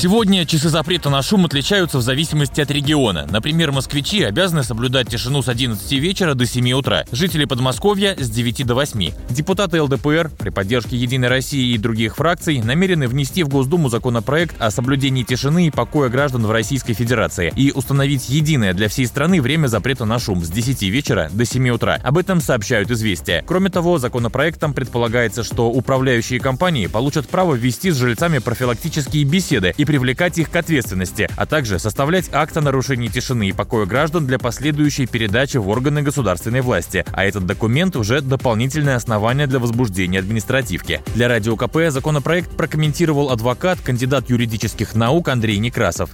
Сегодня часы запрета на шум отличаются в зависимости от региона. Например, москвичи обязаны соблюдать тишину с 11 вечера до 7 утра, жители Подмосковья с 9 до 8. Депутаты ЛДПР при поддержке Единой России и других фракций намерены внести в Госдуму законопроект о соблюдении тишины и покоя граждан в Российской Федерации и установить единое для всей страны время запрета на шум с 10 вечера до 7 утра. Об этом сообщают известия. Кроме того, законопроектом предполагается, что управляющие компании получат право ввести с жильцами профилактические беседы и привлекать их к ответственности, а также составлять акт о нарушении тишины и покоя граждан для последующей передачи в органы государственной власти. А этот документ уже дополнительное основание для возбуждения административки. Для Радио КП законопроект прокомментировал адвокат, кандидат юридических наук Андрей Некрасов.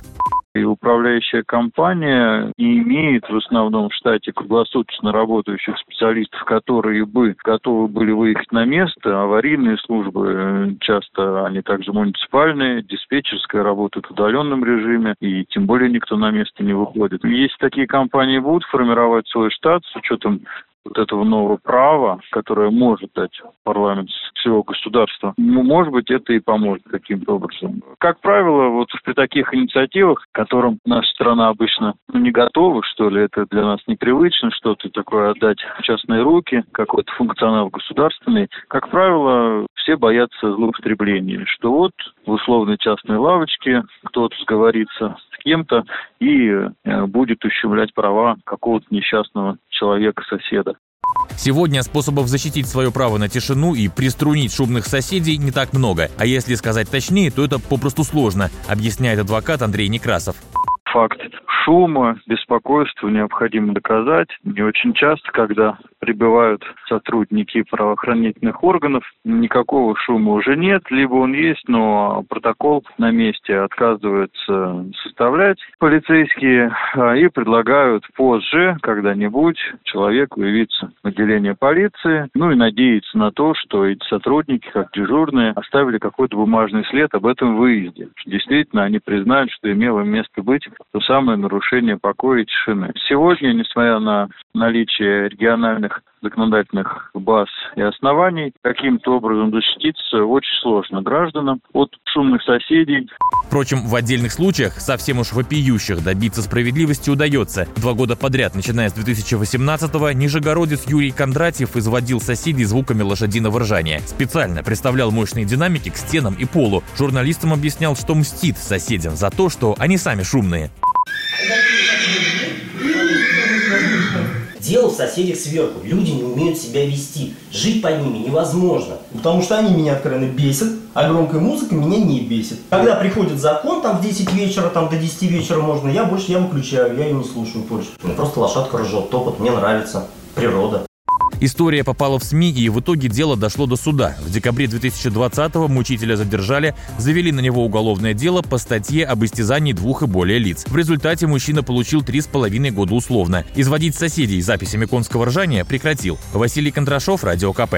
И управляющая компания не имеет в основном в штате круглосуточно работающих специалистов, которые бы готовы были выехать на место. Аварийные службы, э, часто они также муниципальные, диспетчерская работает в удаленном режиме, и тем более никто на место не выходит. Если такие компании будут формировать свой штат с учетом вот этого нового права, которое может дать парламент всего государства, ну, может быть, это и поможет каким-то образом. Как правило, вот при таких инициативах, к которым наша страна обычно ну, не готова, что ли, это для нас непривычно, что-то такое отдать в частные руки, какой-то функционал государственный, как правило, все боятся злоупотребления, что вот в условной частной лавочке кто-то сговорится с кем-то и э, будет ущемлять права какого-то несчастного человека-соседа. Сегодня способов защитить свое право на тишину и приструнить шумных соседей не так много. А если сказать точнее, то это попросту сложно, объясняет адвокат Андрей Некрасов факт шума, беспокойства необходимо доказать. Не очень часто, когда прибывают сотрудники правоохранительных органов, никакого шума уже нет, либо он есть, но протокол на месте отказывается составлять полицейские а, и предлагают позже когда-нибудь человеку явиться в отделение полиции, ну и надеяться на то, что эти сотрудники, как дежурные, оставили какой-то бумажный след об этом выезде. Действительно, они признают, что имело место быть то самое нарушение покоя и тишины. Сегодня, несмотря на наличие региональных законодательных баз и оснований, каким-то образом защититься очень сложно гражданам от шумных соседей. Впрочем, в отдельных случаях, совсем уж вопиющих, добиться справедливости удается. Два года подряд, начиная с 2018-го, нижегородец Юрий Кондратьев изводил соседей звуками лошадиного ржания. Специально представлял мощные динамики к стенам и полу. Журналистам объяснял, что мстит соседям за то, что они сами шумные. Дело в соседях сверху. Люди не умеют себя вести. Жить под ними невозможно. Потому что они меня откровенно бесят, а громкая музыка меня не бесит. Когда приходит закон, там в 10 вечера, там до 10 вечера можно, я больше я выключаю, я ее не слушаю больше. Просто лошадка ржет, топот, мне нравится. Природа. История попала в СМИ, и в итоге дело дошло до суда. В декабре 2020-го мучителя задержали, завели на него уголовное дело по статье об истязании двух и более лиц. В результате мужчина получил три с половиной года условно. Изводить соседей записями конского ржания прекратил. Василий Кондрашов, Радио КП.